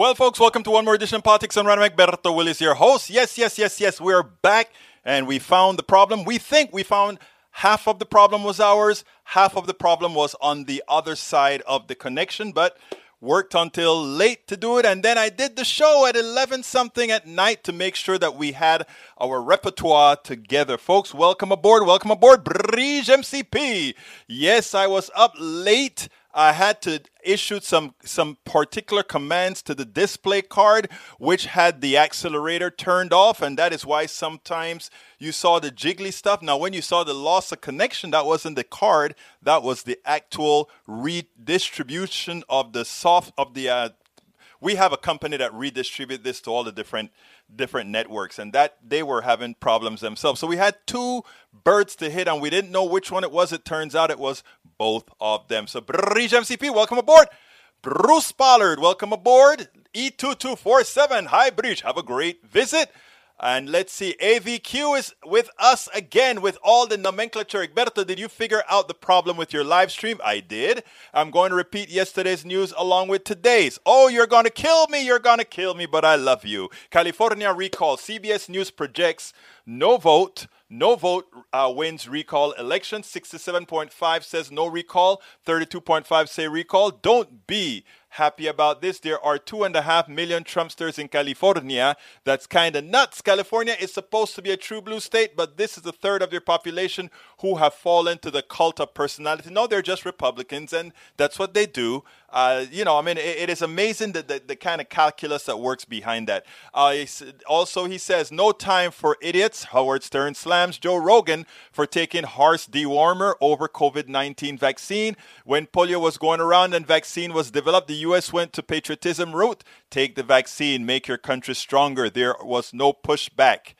Well, folks, welcome to one more edition of Politics Done Right. Berto Willis, your host. Yes, yes, yes, yes, we're back and we found the problem. We think we found half of the problem was ours, half of the problem was on the other side of the connection, but worked until late to do it. And then I did the show at 11 something at night to make sure that we had our repertoire together. Folks, welcome aboard. Welcome aboard, Bridge MCP. Yes, I was up late I had to issue some some particular commands to the display card which had the accelerator turned off and that is why sometimes you saw the jiggly stuff. Now when you saw the loss of connection that wasn't the card. That was the actual redistribution of the soft of the uh, we have a company that redistribute this to all the different different networks and that they were having problems themselves. So we had two birds to hit and we didn't know which one it was. It turns out it was both of them. So Bridge MCP welcome aboard. Bruce Pollard welcome aboard. E2247 hi Bridge have a great visit and let's see, AVQ is with us again with all the nomenclature. Egberto, did you figure out the problem with your live stream? I did. I'm going to repeat yesterday's news along with today's. Oh, you're going to kill me. You're going to kill me, but I love you. California recall. CBS News projects no vote. No vote uh, wins recall election. 67.5 says no recall. 32.5 say recall. Don't be happy about this. There are two and a half million Trumpsters in California. That's kind of nuts. California is supposed to be a true blue state, but this is a third of their population who have fallen to the cult of personality. No, they're just Republicans, and that's what they do. Uh, you know, I mean, it, it is amazing that the, the, kind of calculus that works behind that. Uh, also, he says, no time for idiots. Howard Stern slams Joe Rogan for taking horse dewormer over COVID 19 vaccine. When polio was going around and vaccine was developed, the U.S. went to patriotism route. Take the vaccine, make your country stronger. There was no pushback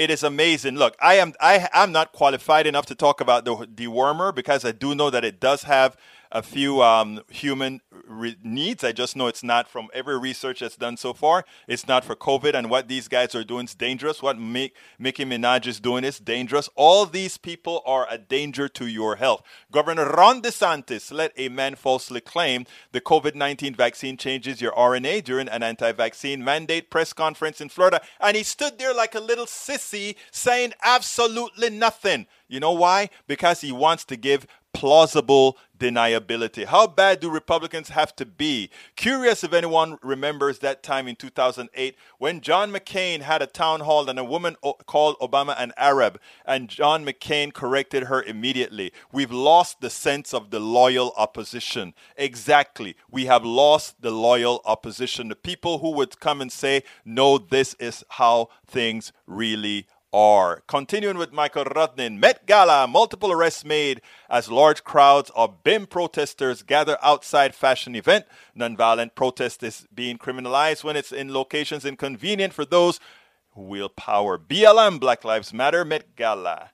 it is amazing. Look, I am I am not qualified enough to talk about the dewormer because I do know that it does have a few um, human re- needs. I just know it's not from every research that's done so far. It's not for COVID, and what these guys are doing is dangerous. What Nicki Minaj is doing is dangerous. All these people are a danger to your health. Governor Ron DeSantis let a man falsely claim the COVID 19 vaccine changes your RNA during an anti vaccine mandate press conference in Florida, and he stood there like a little sissy saying absolutely nothing. You know why? Because he wants to give plausible deniability. How bad do Republicans have to be? Curious if anyone remembers that time in 2008 when John McCain had a town hall and a woman called Obama an Arab, and John McCain corrected her immediately. We've lost the sense of the loyal opposition. Exactly. We have lost the loyal opposition. The people who would come and say, no, this is how things really are. Continuing with Michael Rudnin, Met Gala, multiple arrests made as large crowds of BLM protesters gather outside fashion event. Nonviolent protest is being criminalized when it's in locations inconvenient for those who wield power. BLM, Black Lives Matter, Met Gala.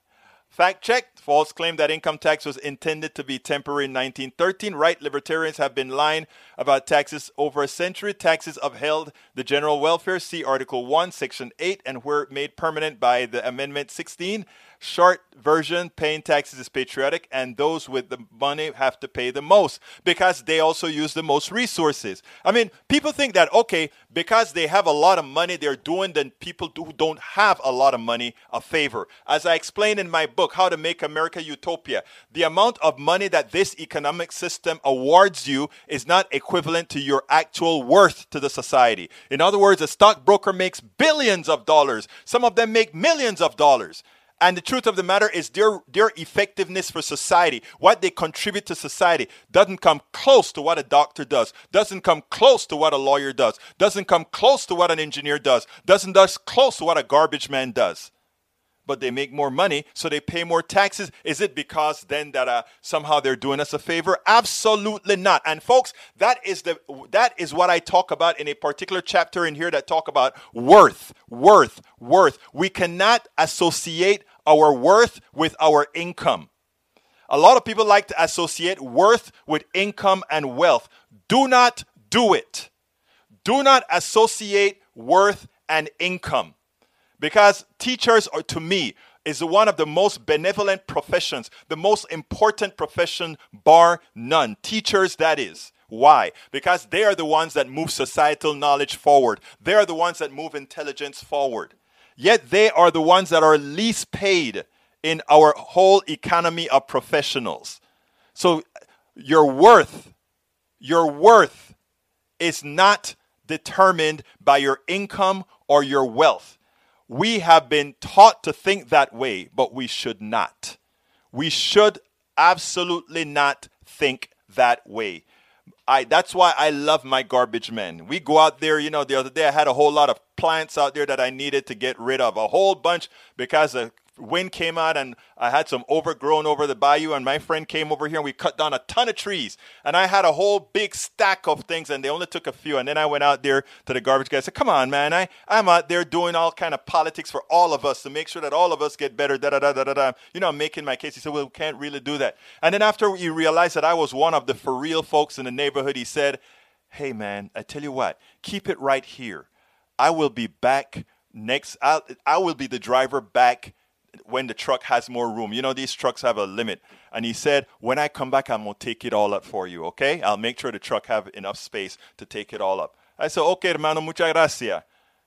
Fact checked. False claim that income tax was intended to be temporary in 1913. Right libertarians have been lying about taxes over a century. Taxes upheld the general welfare. See Article 1, Section 8, and were made permanent by the Amendment 16. Short version paying taxes is patriotic, and those with the money have to pay the most because they also use the most resources. I mean, people think that, okay, because they have a lot of money, they're doing the people who don't have a lot of money a favor. As I explained in my book, How to Make America Utopia, the amount of money that this economic system awards you is not equivalent to your actual worth to the society. In other words, a stockbroker makes billions of dollars, some of them make millions of dollars. And the truth of the matter is their, their effectiveness for society, what they contribute to society, doesn't come close to what a doctor does, doesn't come close to what a lawyer does, doesn't come close to what an engineer does, doesn't does close to what a garbage man does but they make more money, so they pay more taxes. Is it because then that uh, somehow they're doing us a favor? Absolutely not. And folks, that is the that is what I talk about in a particular chapter in here that talk about worth, worth, worth. We cannot associate our worth with our income. A lot of people like to associate worth with income and wealth. Do not do it. Do not associate worth and income. Because teachers are to me is one of the most benevolent professions, the most important profession bar none. Teachers that is. Why? Because they are the ones that move societal knowledge forward. They are the ones that move intelligence forward. Yet they are the ones that are least paid in our whole economy of professionals. So your worth, your worth is not determined by your income or your wealth. We have been taught to think that way, but we should not. We should absolutely not think that way. I that's why I love my garbage men. We go out there, you know, the other day I had a whole lot of plants out there that I needed to get rid of, a whole bunch because the wind came out and I had some overgrown over the bayou and my friend came over here and we cut down a ton of trees. And I had a whole big stack of things and they only took a few. And then I went out there to the garbage guy. And said come on man. I, I'm out there doing all kind of politics for all of us to make sure that all of us get better. Da da da da da da. You know I'm making my case. He said well we can't really do that. And then after he realized that I was one of the for real folks in the neighborhood he said hey man I tell you what keep it right here I will be back next I'll, I will be the driver back when the truck has more room. You know, these trucks have a limit. And he said, when I come back, I'm going to take it all up for you, okay? I'll make sure the truck have enough space to take it all up. I said, okay, hermano, muchas gracias.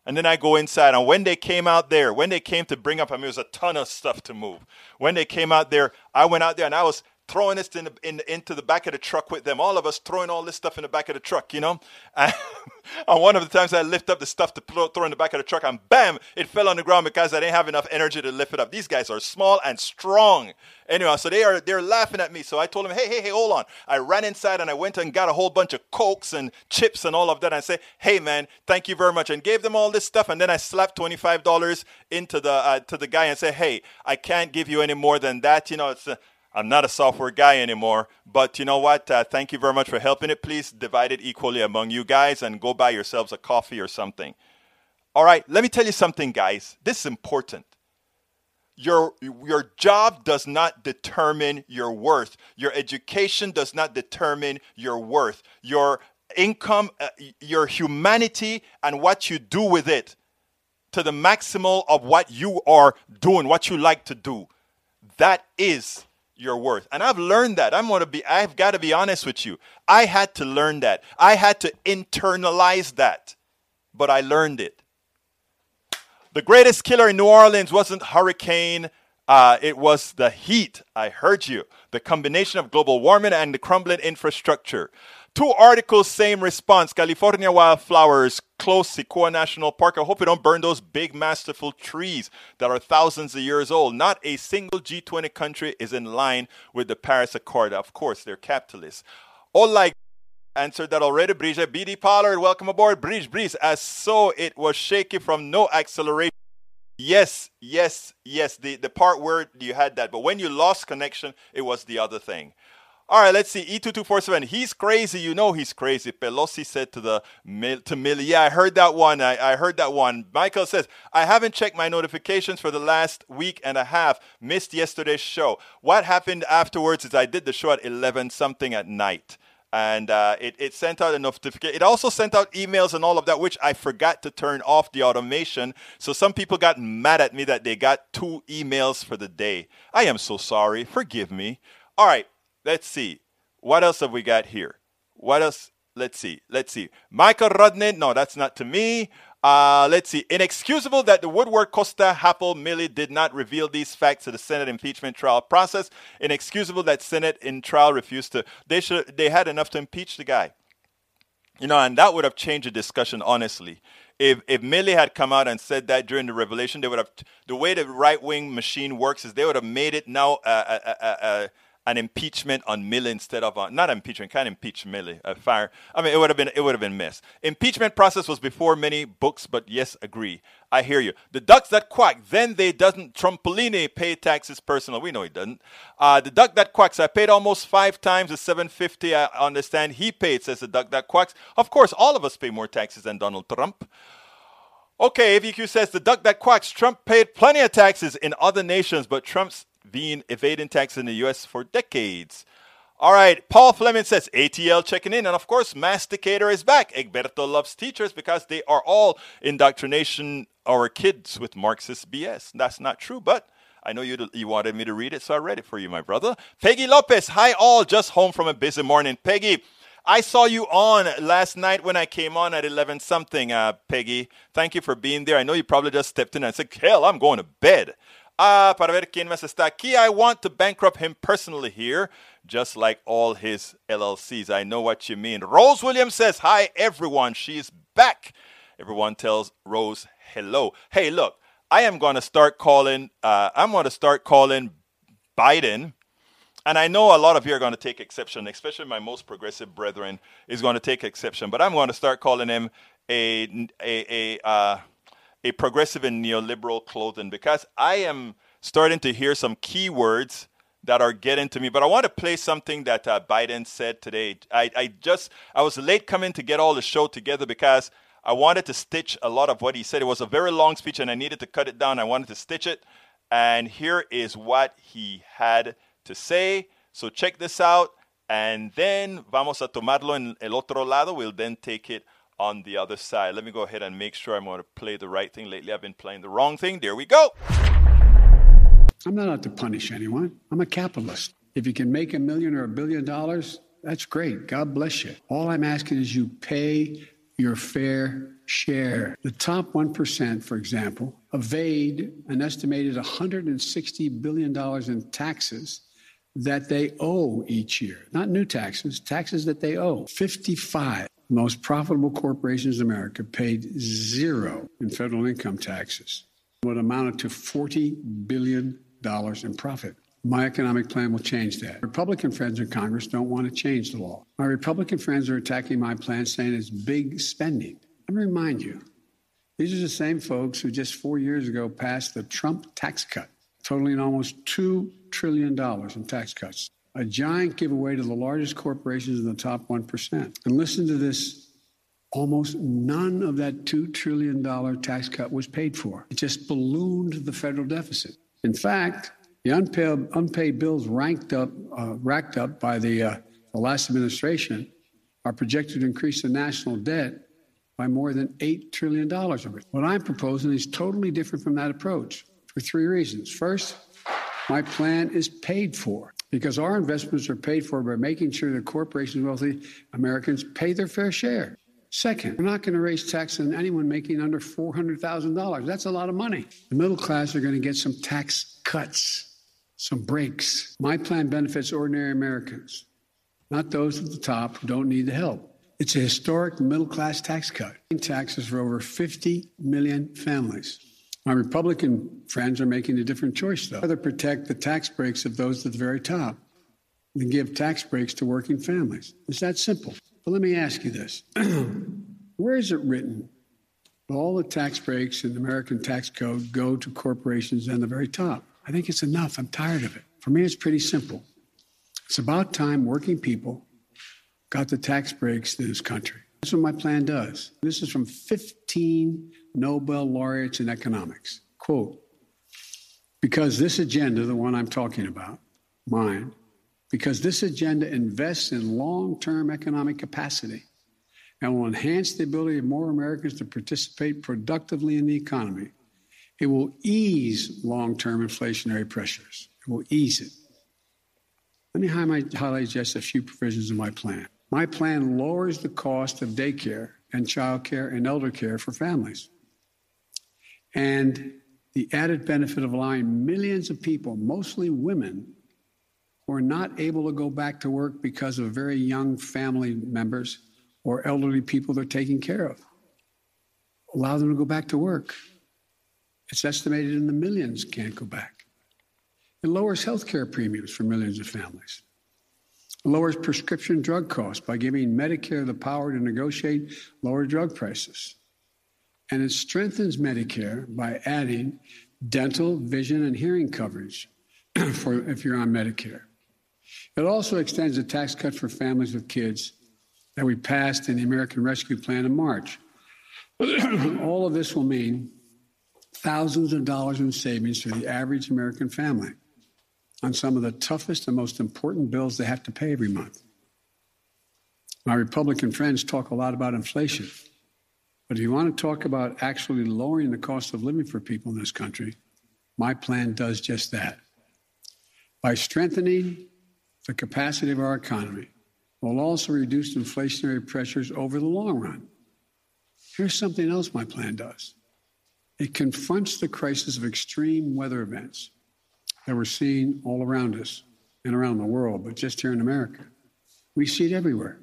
And then I go inside. And when they came out there, when they came to bring up, I mean, there was a ton of stuff to move. When they came out there, I went out there and I was throwing this in the, in, into the back of the truck with them. All of us throwing all this stuff in the back of the truck, you know. And, and one of the times I lift up the stuff to throw in the back of the truck, and bam, it fell on the ground because I didn't have enough energy to lift it up. These guys are small and strong. Anyway, so they are they're laughing at me. So I told them, hey, hey, hey, hold on. I ran inside and I went and got a whole bunch of cokes and chips and all of that. And I said, hey, man, thank you very much, and gave them all this stuff. And then I slapped twenty five dollars into the uh, to the guy and said, hey, I can't give you any more than that. You know, it's. Uh, I'm not a software guy anymore, but you know what? Uh, thank you very much for helping it. Please divide it equally among you guys and go buy yourselves a coffee or something. All right, let me tell you something, guys. This is important. Your, your job does not determine your worth. Your education does not determine your worth. Your income, uh, your humanity, and what you do with it to the maximal of what you are doing, what you like to do. That is your worth. And I've learned that. I'm going to be I've got to be honest with you. I had to learn that. I had to internalize that. But I learned it. The greatest killer in New Orleans wasn't hurricane, uh, it was the heat. I heard you. The combination of global warming and the crumbling infrastructure. Two articles, same response. California wildflowers close Sequoia National Park. I hope you don't burn those big, masterful trees that are thousands of years old. Not a single G20 country is in line with the Paris Accord. Of course, they're capitalists. All like answered that already. Brigitte BD Pollard, welcome aboard. Bridge, Breeze, as so it was shaky from no acceleration. Yes, yes, yes. The, the part where you had that. But when you lost connection, it was the other thing. All right, let's see. E2247. He's crazy. You know he's crazy. Pelosi said to the to Milley. Yeah, I heard that one. I, I heard that one. Michael says, I haven't checked my notifications for the last week and a half. Missed yesterday's show. What happened afterwards is I did the show at 11 something at night. And uh, it, it sent out a notification. It also sent out emails and all of that, which I forgot to turn off the automation. So some people got mad at me that they got two emails for the day. I am so sorry. Forgive me. All right. Let's see. What else have we got here? What else? Let's see. Let's see. Michael Rudnin. No, that's not to me. Uh, let's see. Inexcusable that the Woodward Costa Happel Milley did not reveal these facts to the Senate impeachment trial process. Inexcusable that Senate in trial refused to. They should. They had enough to impeach the guy. You know, and that would have changed the discussion. Honestly, if if Milley had come out and said that during the revelation, they would have. The way the right wing machine works is they would have made it now. Uh, uh an impeachment on Milley instead of on, not impeachment, can't impeach Milley, a fire. I mean, it would have been it would have been missed. Impeachment process was before many books, but yes, agree. I hear you. The ducks that quack, then they doesn't. Trompolini pay taxes personal. We know he doesn't. Uh, the duck that quacks, I paid almost five times the 750. I understand he paid, says the duck that quacks. Of course, all of us pay more taxes than Donald Trump. Okay, AVQ says the duck that quacks. Trump paid plenty of taxes in other nations, but Trump's been evading tax in the US for decades. All right, Paul Fleming says ATL checking in, and of course, Masticator is back. Egberto loves teachers because they are all indoctrination our kids with Marxist BS. That's not true, but I know you you wanted me to read it, so I read it for you, my brother. Peggy Lopez, hi all, just home from a busy morning. Peggy, I saw you on last night when I came on at 11 something, uh, Peggy. Thank you for being there. I know you probably just stepped in and said, hell, I'm going to bed. Ah, para ver quién más está aquí. I want to bankrupt him personally here, just like all his LLCs. I know what you mean. Rose Williams says, Hi, everyone. She's back. Everyone tells Rose hello. Hey, look, I am going to start calling, uh, I'm going to start calling Biden. And I know a lot of you are going to take exception, especially my most progressive brethren is going to take exception. But I'm going to start calling him a, a, a, uh, a progressive and neoliberal clothing because I am starting to hear some keywords that are getting to me. But I want to play something that uh, Biden said today. I, I just I was late coming to get all the show together because I wanted to stitch a lot of what he said. It was a very long speech, and I needed to cut it down. I wanted to stitch it, and here is what he had to say. So check this out, and then vamos a tomarlo en el otro lado. We'll then take it on the other side. Let me go ahead and make sure I'm going to play the right thing. Lately, I've been playing the wrong thing. There we go. I'm not out to punish anyone. I'm a capitalist. If you can make a million or a billion dollars, that's great. God bless you. All I'm asking is you pay your fair share. The top 1%, for example, evade an estimated $160 billion in taxes that they owe each year. Not new taxes, taxes that they owe. 55 most profitable corporations in America paid zero in federal income taxes, what amounted to $40 billion in profit. My economic plan will change that. Republican friends in Congress don't want to change the law. My Republican friends are attacking my plan, saying it's big spending. Let me remind you, these are the same folks who just four years ago passed the Trump tax cut, totaling almost $2 trillion in tax cuts a giant giveaway to the largest corporations in the top 1%. And listen to this almost none of that $2 trillion tax cut was paid for. It just ballooned the federal deficit. In fact, the unpaid, unpaid bills ranked up, uh, racked up by the, uh, the last administration are projected to increase the national debt by more than $8 trillion. What I'm proposing is totally different from that approach for three reasons. First, my plan is paid for because our investments are paid for by making sure that corporations, wealthy Americans pay their fair share. Second, we're not going to raise taxes on anyone making under $400,000. That's a lot of money. The middle class are going to get some tax cuts, some breaks. My plan benefits ordinary Americans, not those at the top who don't need the help. It's a historic middle class tax cut, taxes for over 50 million families. My Republican friends are making a different choice, though. Rather protect the tax breaks of those at the very top than give tax breaks to working families. It's that simple. But let me ask you this Where is it written that all the tax breaks in the American tax code go to corporations and the very top? I think it's enough. I'm tired of it. For me, it's pretty simple. It's about time working people got the tax breaks in this country. That's what my plan does. This is from 15 Nobel laureates in economics. Quote, because this agenda, the one I'm talking about, mine, because this agenda invests in long term economic capacity and will enhance the ability of more Americans to participate productively in the economy. It will ease long term inflationary pressures. It will ease it. Let me highlight just a few provisions of my plan. My plan lowers the cost of daycare and childcare and elder care for families. And the added benefit of allowing millions of people, mostly women, who are not able to go back to work because of very young family members or elderly people they're taking care of. Allow them to go back to work. It's estimated in the millions can't go back. It lowers health care premiums for millions of families. It lowers prescription drug costs by giving Medicare the power to negotiate lower drug prices and it strengthens Medicare by adding dental, vision, and hearing coverage for if you're on Medicare. It also extends a tax cut for families with kids that we passed in the American Rescue Plan in March. All of this will mean thousands of dollars in savings for the average American family on some of the toughest and most important bills they have to pay every month. My Republican friends talk a lot about inflation. But if you want to talk about actually lowering the cost of living for people in this country, my plan does just that. By strengthening the capacity of our economy will also reduce inflationary pressures over the long run. Here's something else my plan does it confronts the crisis of extreme weather events that we're seeing all around us and around the world, but just here in America. We see it everywhere.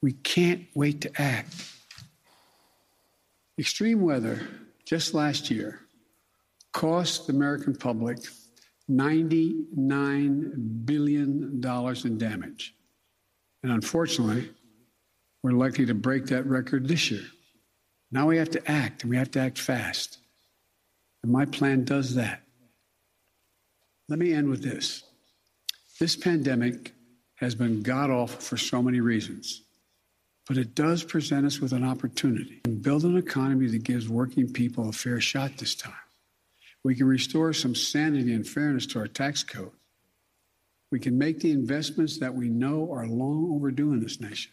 We can't wait to act. Extreme weather just last year cost the American public $99 billion in damage. And unfortunately, we're likely to break that record this year. Now we have to act, and we have to act fast. And my plan does that. Let me end with this. This pandemic has been god awful for so many reasons, but it does present us with an opportunity to build an economy that gives working people a fair shot this time. We can restore some sanity and fairness to our tax code. We can make the investments that we know are long overdue in this nation.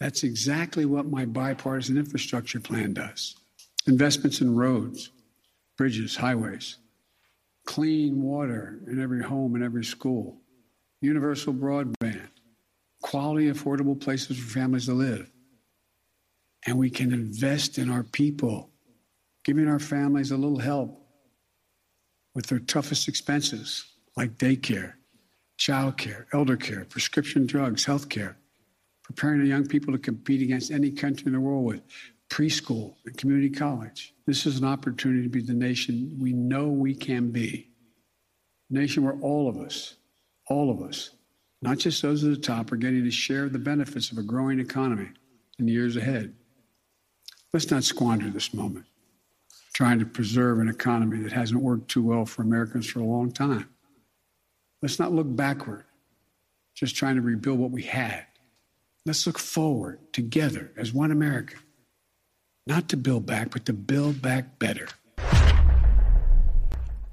That's exactly what my bipartisan infrastructure plan does investments in roads, bridges, highways, clean water in every home and every school, universal broadband, quality, affordable places for families to live. And we can invest in our people, giving our families a little help with their toughest expenses like daycare, childcare, elder care, prescription drugs, health care preparing our young people to compete against any country in the world with preschool and community college. This is an opportunity to be the nation we know we can be. A nation where all of us, all of us, not just those at the top, are getting to share the benefits of a growing economy in the years ahead. Let's not squander this moment trying to preserve an economy that hasn't worked too well for Americans for a long time. Let's not look backward, just trying to rebuild what we had. Let's look forward together as one America, not to build back, but to build back better.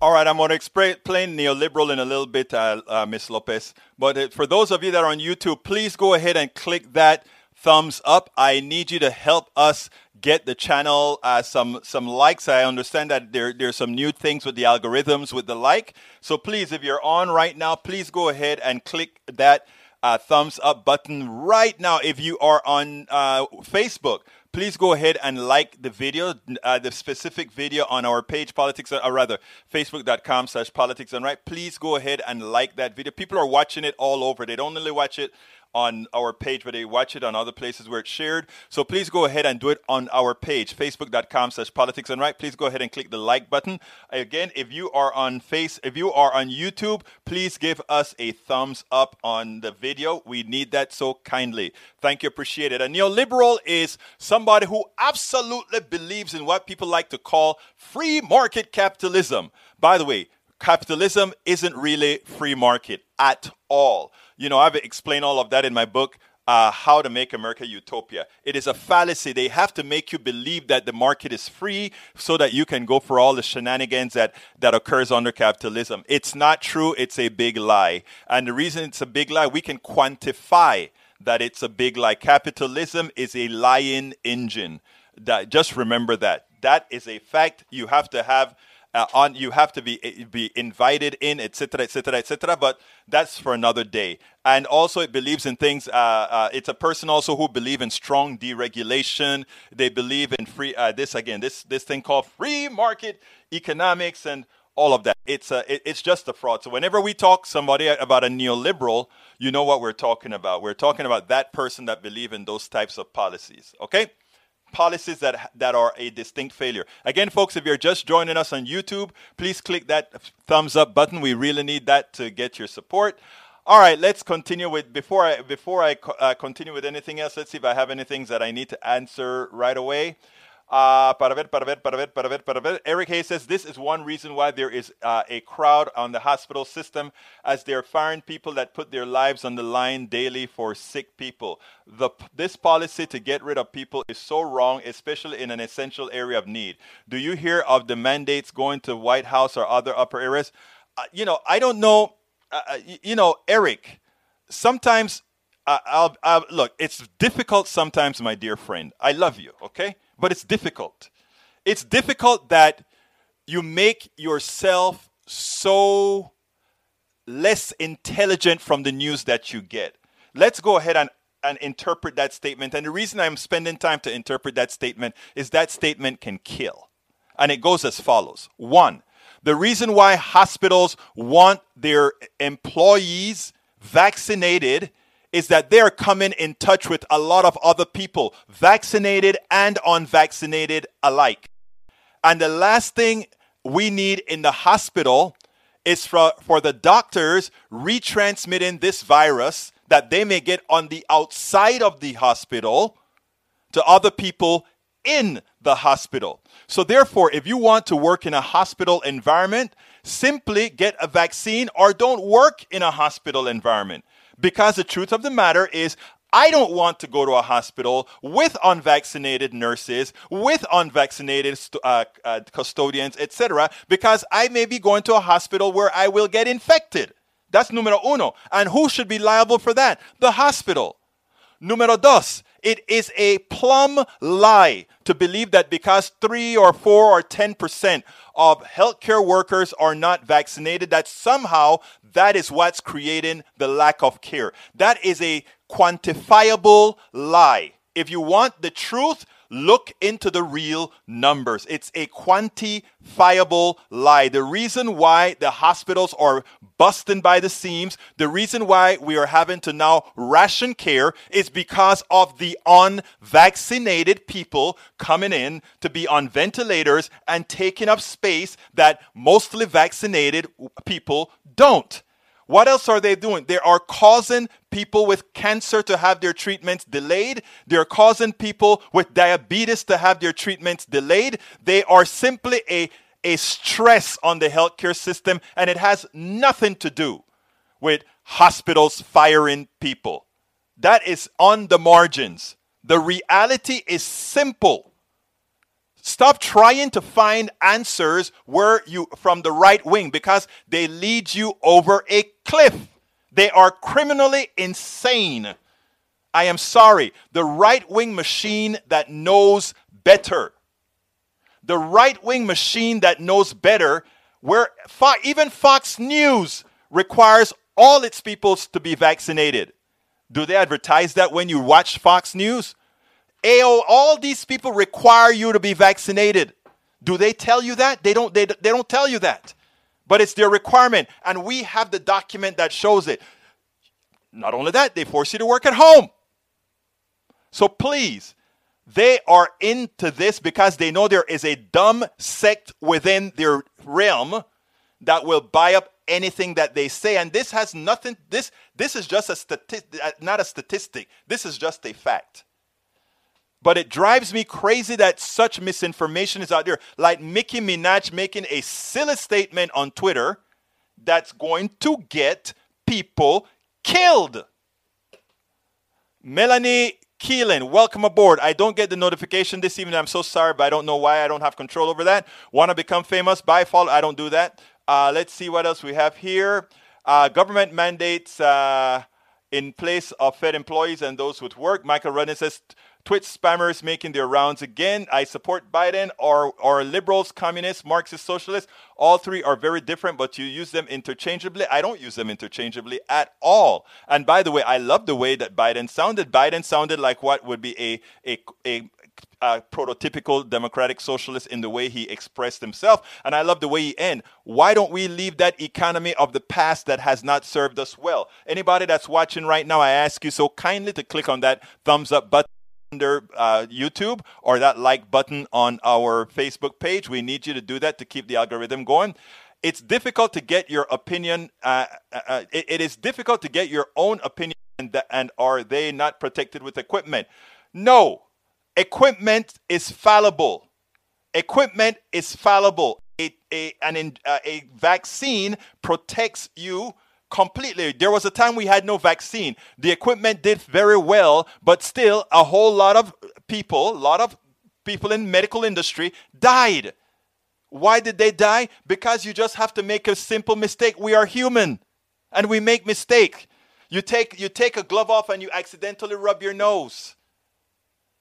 All right, I'm going to explain neoliberal in a little bit, uh, uh, Ms. Lopez. But uh, for those of you that are on YouTube, please go ahead and click that thumbs up. I need you to help us get the channel uh, some some likes. I understand that there there's some new things with the algorithms with the like. So please, if you're on right now, please go ahead and click that uh, thumbs up button right now. If you are on uh, Facebook, please go ahead and like the video, uh, the specific video on our page, politics, or rather, facebook.com slash politics done right. Please go ahead and like that video. People are watching it all over. They don't only watch it on our page, but they watch it on other places where it's shared. So please go ahead and do it on our page, facebook.com slash politics done right. Please go ahead and click the like button. Again, if you are on face, if you are on YouTube, please give us a thumbs up on the video. We need that so kindly. Thank you, appreciate it. A neoliberal is somebody who absolutely believes in what people like to call free market capitalism. By the way, capitalism isn't really free market at all. You know, I've explained all of that in my book, uh, How to Make America Utopia. It is a fallacy. They have to make you believe that the market is free so that you can go for all the shenanigans that, that occurs under capitalism. It's not true. It's a big lie. And the reason it's a big lie, we can quantify that it's a big lie. Capitalism is a lying engine. That, just remember that. That is a fact. You have to have uh, on you have to be eh, be invited in etc etc etc but that's for another day. And also it believes in things uh, uh, it's a person also who believe in strong deregulation. They believe in free uh, this again this this thing called free market economics and all of that. It's a it, it's just a fraud. So whenever we talk somebody about a neoliberal you know what we're talking about. We're talking about that person that believe in those types of policies okay policies that, that are a distinct failure. Again, folks, if you're just joining us on YouTube, please click that thumbs up button. We really need that to get your support. All right, let's continue with before I before I uh, continue with anything else. Let's see if I have any things that I need to answer right away. Uh, para ver, para ver, para ver, para ver, para ver. Eric Hayes says this is one reason why there is uh, a crowd on the hospital system as they're firing people that put their lives on the line daily for sick people. The, this policy to get rid of people is so wrong, especially in an essential area of need. Do you hear of the mandates going to White House or other upper areas? Uh, you know, I don't know. Uh, uh, you know, Eric, sometimes I'll, I'll, look, it's difficult sometimes, my dear friend. I love you, okay? but it's difficult. It's difficult that you make yourself so less intelligent from the news that you get. let's go ahead and, and interpret that statement. And the reason I'm spending time to interpret that statement is that statement can kill. And it goes as follows One, the reason why hospitals want their employees vaccinated is that they're coming in touch with a lot of other people, vaccinated and unvaccinated alike. And the last thing we need in the hospital is for, for the doctors retransmitting this virus that they may get on the outside of the hospital to other people in the hospital. So, therefore, if you want to work in a hospital environment, simply get a vaccine or don't work in a hospital environment. Because the truth of the matter is, I don't want to go to a hospital with unvaccinated nurses, with unvaccinated uh, uh, custodians, etc., because I may be going to a hospital where I will get infected. That's numero uno. And who should be liable for that? The hospital. Numero dos, it is a plumb lie to believe that because 3 or 4 or 10% of healthcare workers are not vaccinated, that somehow that is what's creating the lack of care. That is a quantifiable lie. If you want the truth, look into the real numbers. It's a quantifiable lie. The reason why the hospitals are busting by the seams, the reason why we are having to now ration care is because of the unvaccinated people coming in to be on ventilators and taking up space that mostly vaccinated people don't. What else are they doing? They are causing people with cancer to have their treatments delayed. They're causing people with diabetes to have their treatments delayed. They are simply a, a stress on the healthcare system, and it has nothing to do with hospitals firing people. That is on the margins. The reality is simple. Stop trying to find answers where you from the right wing because they lead you over a cliff. They are criminally insane. I am sorry. The right wing machine that knows better. The right wing machine that knows better, where Fo- even Fox News requires all its people to be vaccinated. Do they advertise that when you watch Fox News? AO, all these people require you to be vaccinated. Do they tell you that? They don't, they, they don't tell you that. But it's their requirement. And we have the document that shows it. Not only that, they force you to work at home. So please, they are into this because they know there is a dumb sect within their realm that will buy up anything that they say and this has nothing this this is just a statistic uh, not a statistic this is just a fact but it drives me crazy that such misinformation is out there. Like Nicki Minaj making a silly statement on Twitter that's going to get people killed. Melanie Keelan, welcome aboard. I don't get the notification this evening. I'm so sorry, but I don't know why I don't have control over that. Want to become famous? By follow. I don't do that. Uh, let's see what else we have here. Uh, government mandates uh, in place of Fed employees and those with work. Michael Rudden says Twitch spammers making their rounds again. I support Biden or, or liberals, communists, Marxist, socialists. All three are very different, but you use them interchangeably. I don't use them interchangeably at all. And by the way, I love the way that Biden sounded. Biden sounded like what would be a, a, a prototypical democratic socialist in the way he expressed himself. And I love the way he ended. Why don't we leave that economy of the past that has not served us well? Anybody that's watching right now, I ask you so kindly to click on that thumbs up button under uh, YouTube or that like button on our Facebook page. We need you to do that to keep the algorithm going. It's difficult to get your opinion. Uh, uh, uh it, it is difficult to get your own opinion, and, and are they not protected with equipment? No, equipment is fallible. Equipment is fallible. A, a, an, uh, a vaccine protects you completely. There was a time we had no vaccine. The equipment did very well, but still a whole lot of people, a lot of people in medical industry died. Why did they die? Because you just have to make a simple mistake. We are human and we make mistake. You take you take a glove off and you accidentally rub your nose.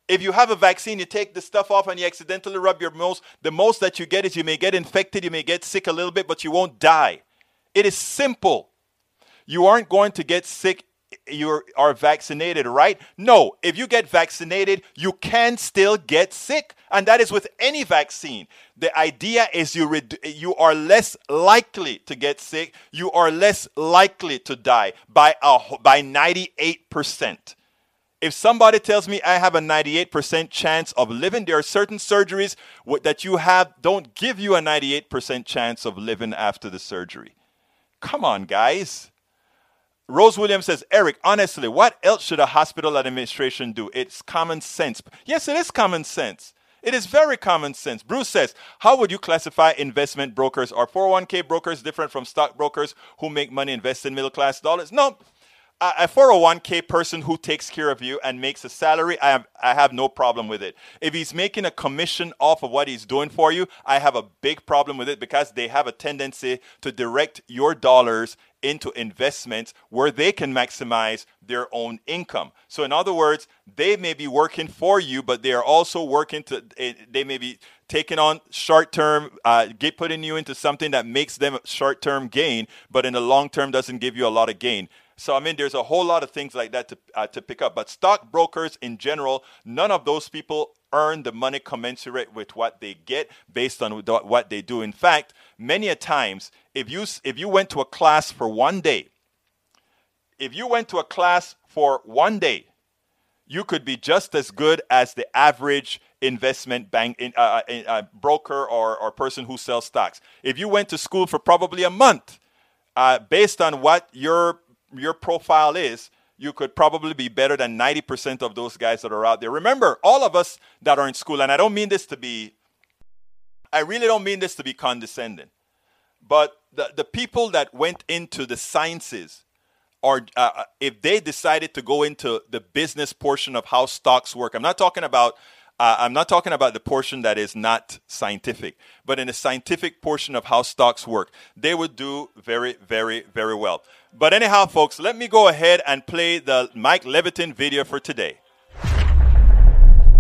If you have a vaccine, you take the stuff off and you accidentally rub your nose. The most that you get is you may get infected, you may get sick a little bit, but you won't die. It is simple. You aren't going to get sick you are vaccinated, right? No. If you get vaccinated, you can still get sick, and that is with any vaccine. The idea is you redu- you are less likely to get sick. You are less likely to die by a, by 98%. If somebody tells me I have a 98% chance of living, there are certain surgeries that you have don't give you a 98% chance of living after the surgery. Come on, guys. Rose Williams says, Eric, honestly, what else should a hospital administration do? It's common sense. Yes, it is common sense. It is very common sense. Bruce says, How would you classify investment brokers? Are 401k brokers different from stock brokers who make money investing middle class dollars? No, a 401k person who takes care of you and makes a salary, I have, I have no problem with it. If he's making a commission off of what he's doing for you, I have a big problem with it because they have a tendency to direct your dollars into investments where they can maximize their own income. So, in other words, they may be working for you, but they are also working to, eh, they may be taking on short term, uh, get putting you into something that makes them short term gain, but in the long term doesn't give you a lot of gain. So I mean, there's a whole lot of things like that to uh, to pick up. But stockbrokers in general, none of those people earn the money commensurate with what they get based on what they do. In fact, many a times, if you if you went to a class for one day, if you went to a class for one day, you could be just as good as the average investment bank in, uh, uh, uh, broker or, or person who sells stocks. If you went to school for probably a month, uh, based on what your your profile is, you could probably be better than 90% of those guys that are out there. Remember, all of us that are in school, and I don't mean this to be, I really don't mean this to be condescending, but the, the people that went into the sciences, or uh, uh if they decided to go into the business portion of how stocks work, I'm not talking about uh, I'm not talking about the portion that is not scientific, but in the scientific portion of how stocks work, they would do very, very, very well. But anyhow, folks, let me go ahead and play the Mike Levitin video for today.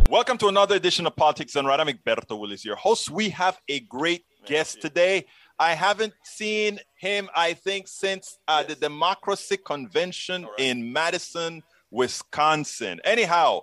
Welcome to another edition of Politics Done Right. I'm Egberto Willis, your host. We have a great guest today. I haven't seen him, I think, since uh, the Democracy Convention in Madison, Wisconsin. Anyhow,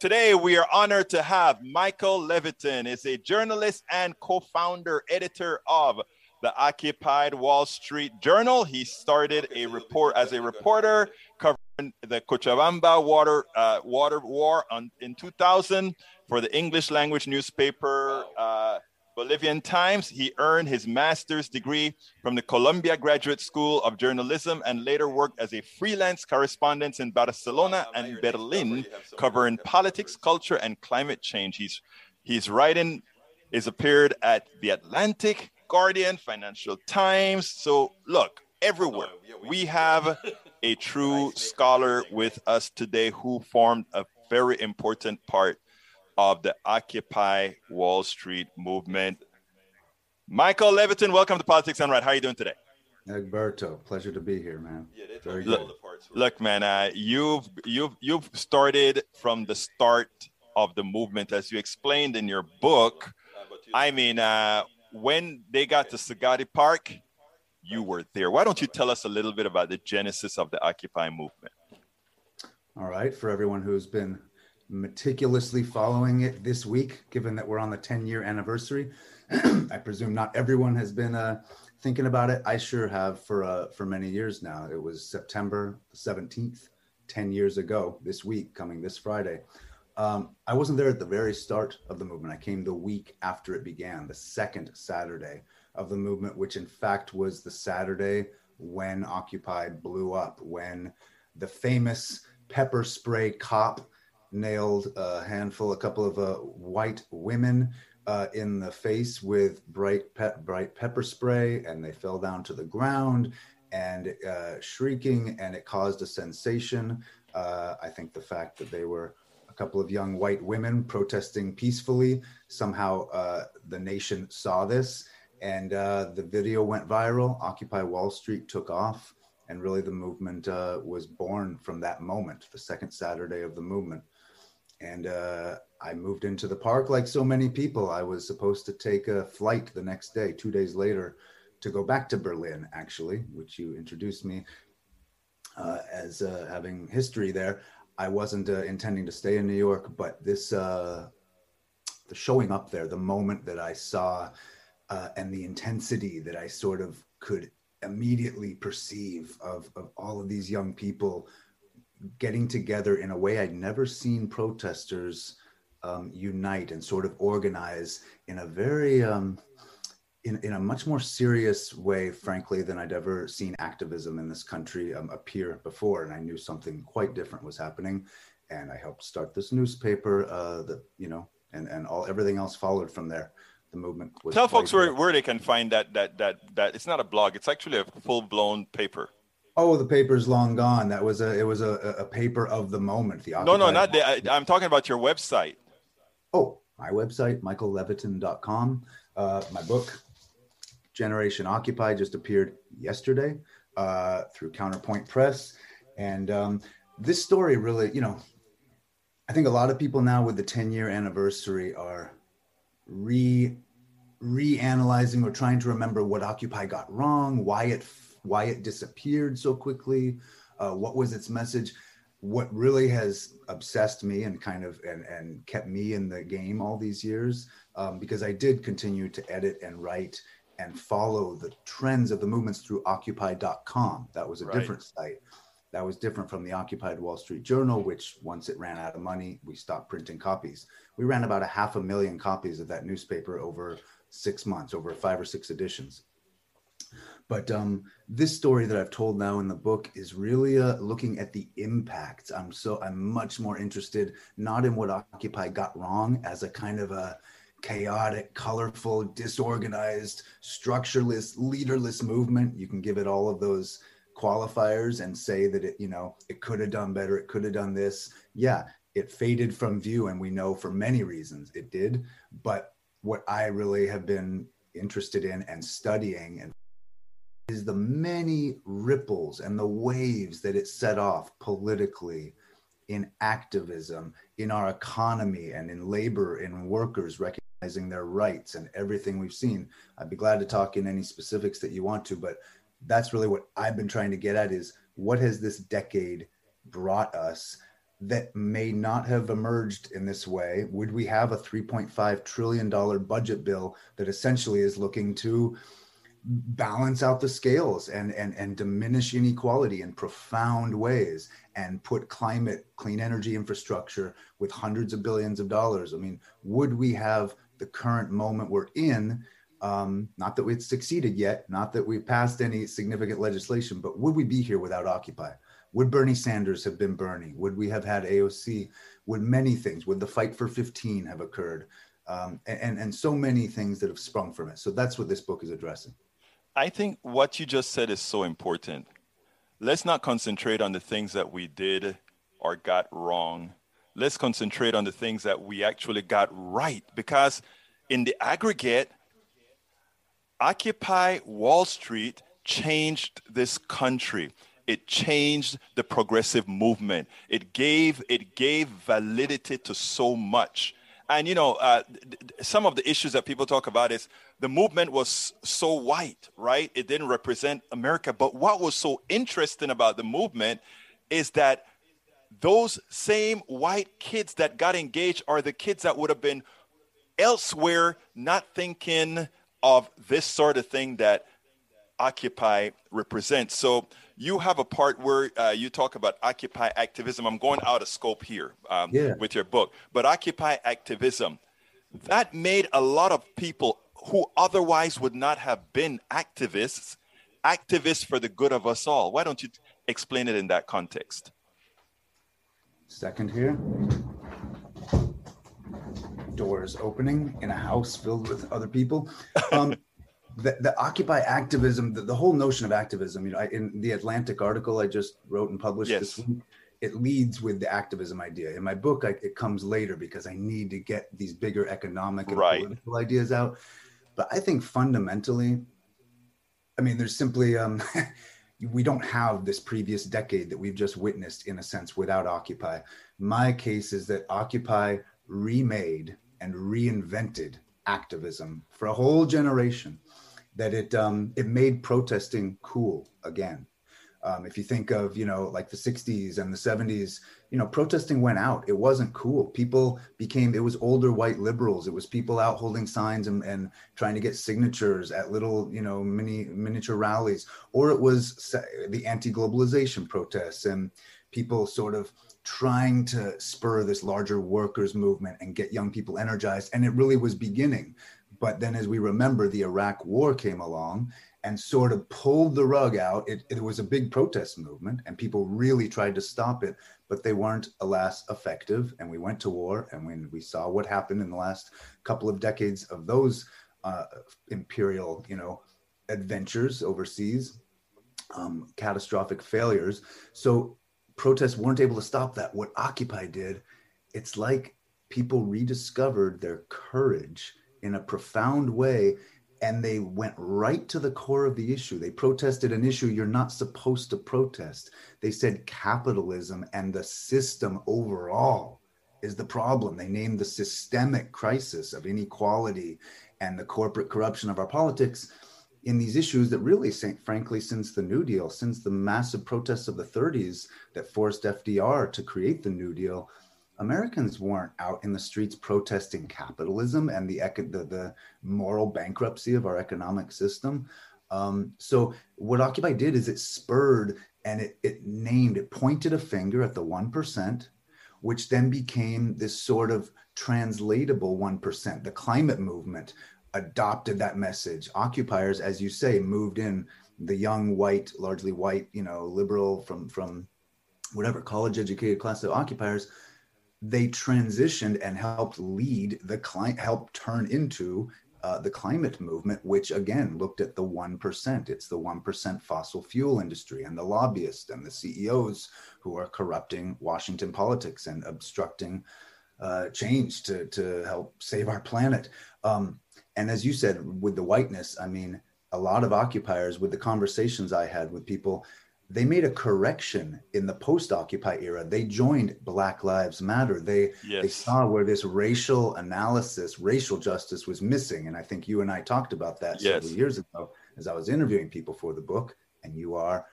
today we are honored to have Michael Levitin. is a journalist and co-founder, editor of the Occupied Wall Street Journal. He started a report as a reporter covering the Cochabamba water uh, water war on, in 2000 for the English language newspaper uh, Bolivian Times. He earned his master's degree from the Columbia Graduate School of Journalism and later worked as a freelance correspondent in Barcelona and Berlin, covering politics, culture, and climate change. He's he's writing is appeared at the Atlantic, Guardian, Financial Times. So, look, everywhere we have a true scholar with us today who formed a very important part of the Occupy Wall Street movement. Michael Levitin, welcome to Politics Done Right. How are you doing today? Egberto, pleasure to be here, man. Very look, look, man, uh, you've you've you've started from the start of the movement, as you explained in your book. I mean, uh, when they got to Zuccotti Park, you were there. Why don't you tell us a little bit about the genesis of the Occupy movement? All right, for everyone who's been meticulously following it this week, given that we're on the 10 year anniversary, I presume not everyone has been uh, thinking about it. I sure have for uh, for many years now. It was September 17th, 10 years ago, this week, coming this Friday. Um, I wasn't there at the very start of the movement. I came the week after it began, the second Saturday of the movement, which in fact was the Saturday when Occupy blew up, when the famous pepper spray cop nailed a handful, a couple of uh, white women uh, in the face with bright, pe- bright pepper spray, and they fell down to the ground and uh, shrieking, and it caused a sensation. Uh, I think the fact that they were couple of young white women protesting peacefully. Somehow uh, the nation saw this and uh, the video went viral. Occupy Wall Street took off. And really, the movement uh, was born from that moment, the second Saturday of the movement. And uh, I moved into the park like so many people. I was supposed to take a flight the next day, two days later, to go back to Berlin, actually, which you introduced me uh, as uh, having history there. I wasn't uh, intending to stay in New York, but this uh, the showing up there, the moment that I saw, uh, and the intensity that I sort of could immediately perceive of of all of these young people getting together in a way I'd never seen protesters um, unite and sort of organize in a very um, in, in a much more serious way, frankly, than I'd ever seen activism in this country um, appear before. And I knew something quite different was happening. And I helped start this newspaper uh, that, you know, and, and all everything else followed from there. The movement was Tell folks where, where they can find that, that, that, that it's not a blog. It's actually a full blown paper. Oh, the paper's long gone. That was a, it was a, a paper of the moment. The no, no, not the, I, I'm talking about your website. Oh, my website, michaellevitin.com. Uh, my book, Generation Occupy just appeared yesterday uh, through Counterpoint Press. And um, this story really, you know, I think a lot of people now with the 10 year anniversary are re reanalyzing or trying to remember what Occupy got wrong, why it why it disappeared so quickly, uh, what was its message. What really has obsessed me and kind of and, and kept me in the game all these years, um, because I did continue to edit and write and follow the trends of the movements through occupy.com. That was a right. different site. That was different from the Occupied Wall Street Journal, which once it ran out of money, we stopped printing copies. We ran about a half a million copies of that newspaper over six months, over five or six editions. But um, this story that I've told now in the book is really uh, looking at the impacts. I'm so I'm much more interested not in what Occupy got wrong as a kind of a chaotic, colorful, disorganized, structureless, leaderless movement. You can give it all of those qualifiers and say that it, you know, it could have done better, it could have done this. Yeah, it faded from view, and we know for many reasons it did. But what I really have been interested in and studying and is the many ripples and the waves that it set off politically in activism in our economy and in labor in workers recognizing their rights and everything we've seen. I'd be glad to talk in any specifics that you want to but that's really what i've been trying to get at is what has this decade brought us that may not have emerged in this way? Would we have a 3.5 trillion dollar budget bill that essentially is looking to balance out the scales and and and diminish inequality in profound ways and put climate clean energy infrastructure with hundreds of billions of dollars? I mean would we have the current moment we're in um, not that we've succeeded yet not that we've passed any significant legislation but would we be here without occupy? Would bernie sanders have been bernie? Would we have had aoc would many things would the fight for 15 have occurred? Um, and and so many things that have sprung from it. So that's what this book is addressing. I think what you just said is so important. Let's not concentrate on the things that we did or got wrong. Let's concentrate on the things that we actually got right because, in the aggregate, Occupy Wall Street changed this country. It changed the progressive movement. It gave it gave validity to so much. And you know, uh, some of the issues that people talk about is the movement was so white, right? It didn't represent America. But what was so interesting about the movement is that those same white kids that got engaged are the kids that would have been elsewhere, not thinking of this sort of thing that Occupy represents. So you have a part where uh, you talk about Occupy activism. I'm going out of scope here um, yeah. with your book, but Occupy activism that made a lot of people who otherwise would not have been activists, activists for the good of us all. Why don't you explain it in that context? Second here. Doors opening in a house filled with other people. Um, the, the, Occupy activism, the, the, whole notion of activism, you know, I, in the Atlantic article I just wrote and published yes. this week, it leads with the activism idea. In my book, I, it comes later because I need to get these bigger economic and right. political ideas out. But I think fundamentally, I mean, there's simply um, we don't have this previous decade that we've just witnessed in a sense without Occupy. My case is that Occupy remade and reinvented activism for a whole generation. That it um, it made protesting cool again. Um, if you think of, you know, like the 60s and the 70s, you know, protesting went out. It wasn't cool. People became, it was older white liberals. It was people out holding signs and, and trying to get signatures at little, you know, mini miniature rallies. Or it was the anti globalization protests and people sort of trying to spur this larger workers movement and get young people energized. And it really was beginning. But then, as we remember, the Iraq War came along and sort of pulled the rug out. It, it, was a big protest movement, and people really tried to stop it, but they weren't, alas, effective. And we went to war, and when we saw what happened in the last couple of decades of those uh, imperial, you know, adventures overseas, um, catastrophic failures. So protests weren't able to stop that. What Occupy did, it's like people rediscovered their courage in a profound way and they went right to the core of the issue. They protested an issue you're not supposed to protest. They said capitalism and the system overall is the problem. They named the systemic crisis of inequality and the corporate corruption of our politics in these issues that really, frankly, since the New Deal, since the massive protests of the 30s that forced FDR to create the New Deal, Americans weren't out in the streets protesting capitalism and the, the, the moral bankruptcy of our economic system. Um, so what Occupy did is it spurred and it, it named, it pointed a finger at the 1%, which then became this sort of translatable 1%. The climate movement adopted that message. Occupiers, as you say, moved in the young white, largely white, you know, liberal from, from whatever college educated class of occupiers – they transitioned and helped lead the client, helped turn into uh, the climate movement, which again looked at the 1%. It's the 1% fossil fuel industry and the lobbyists and the CEOs who are corrupting Washington politics and obstructing uh, change to, to help save our planet. Um, and as you said, with the whiteness, I mean, a lot of occupiers, with the conversations I had with people, they made a correction in the post-occupy era. They joined black lives matter. They yes. they saw where this racial analysis racial justice was missing. And i think you and i talked about that yes. several years ago as i was interviewing people for the book. And you are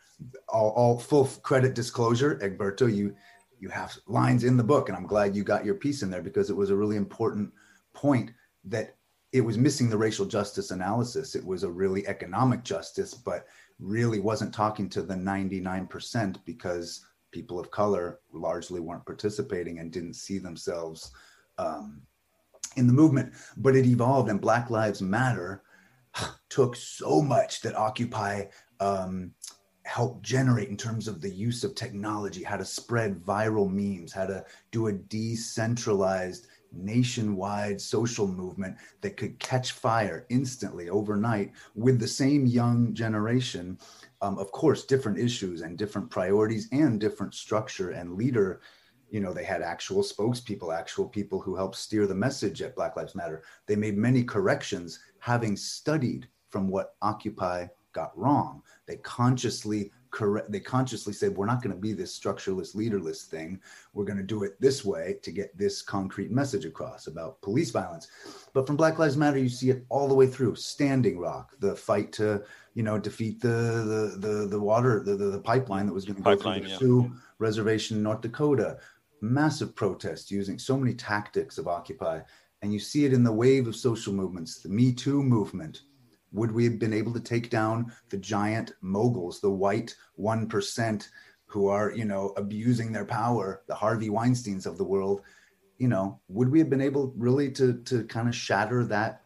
all, all full credit disclosure egberto you you have lines in the book. And i'm glad you got your piece in there because it was a really important point that it was missing the racial justice analysis. It was a really economic justice but really wasn't talking to the 99% because people of color largely weren't participating and didn't see themselves um, in the movement. But it evolved, and Black Lives Matter took so much that Occupy um, helped generate in terms of the use of technology, how to spread viral memes, how to do a decentralized nationwide social movement that could catch fire instantly overnight with the same young generation. Um, of course, different issues and different priorities and different structure and leader. You know, they had actual spokespeople, actual people who helped steer the message at Black Lives Matter. They made many corrections, having studied from what Occupy got wrong. They consciously correct they consciously said we're not going to be this structureless leaderless thing. We're going to do it this way to get this concrete message across about police violence. But from black lives matter you see it all the way through. Standing rock the fight to you know defeat the the the, the water the, the, the pipeline that was going to go through the yeah. sioux reservation in north dakota. Massive protests using so many tactics of occupy. And you see it in the wave of social movements the me too movement would we have been able to take down the giant moguls, the white 1% who are, you know, abusing their power, the Harvey Weinsteins of the world? You know, would we have been able really to, to kind of shatter that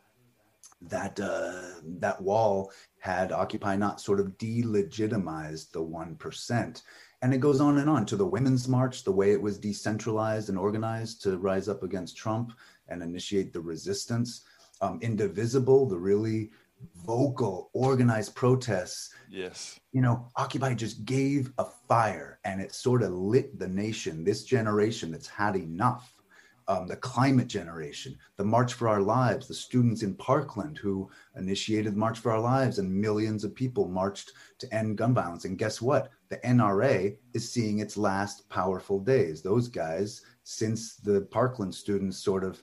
that uh, that wall had Occupy not sort of delegitimized the one percent, and it goes on and on to the Women's March, the way it was decentralized and organized to rise up against Trump and initiate the resistance. Um, Indivisible, the really vocal, organized protests. Yes. You know, Occupy just gave a fire and it sort of lit the nation, this generation that's had enough. Um, the climate generation, the March for Our Lives, the students in Parkland who initiated the March for Our Lives, and millions of people marched to end gun violence. And guess what? The NRA is seeing its last powerful days. Those guys, since the Parkland students sort of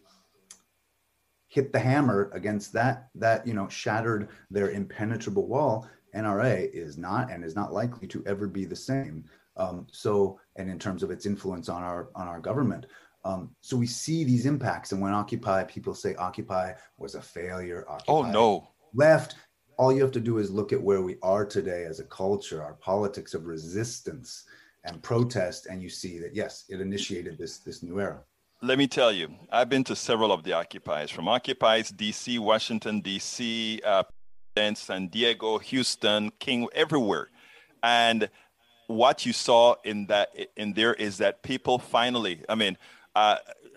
hit the hammer against that that you know shattered their impenetrable wall NRA is not and is not likely to ever be the same. Um, so, and in terms of its influence on our on our government, um, so we see these impacts. And when Occupy, people say Occupy was a failure. Occupy oh no, left. All you have to do is look at where we are today as a culture, our politics of resistance and protest, and you see that yes, it initiated this this new era. Let me tell you, I've been to several of the occupies, from occupies DC, Washington DC, uh, San Diego, Houston, King, everywhere, and what you saw in that in there is that people finally, I mean, uh,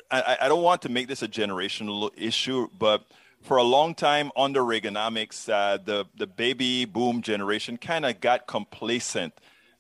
I, I don't want to make this a generational issue, but for a long time under Reaganomics, uh, the the baby boom generation kind of got complacent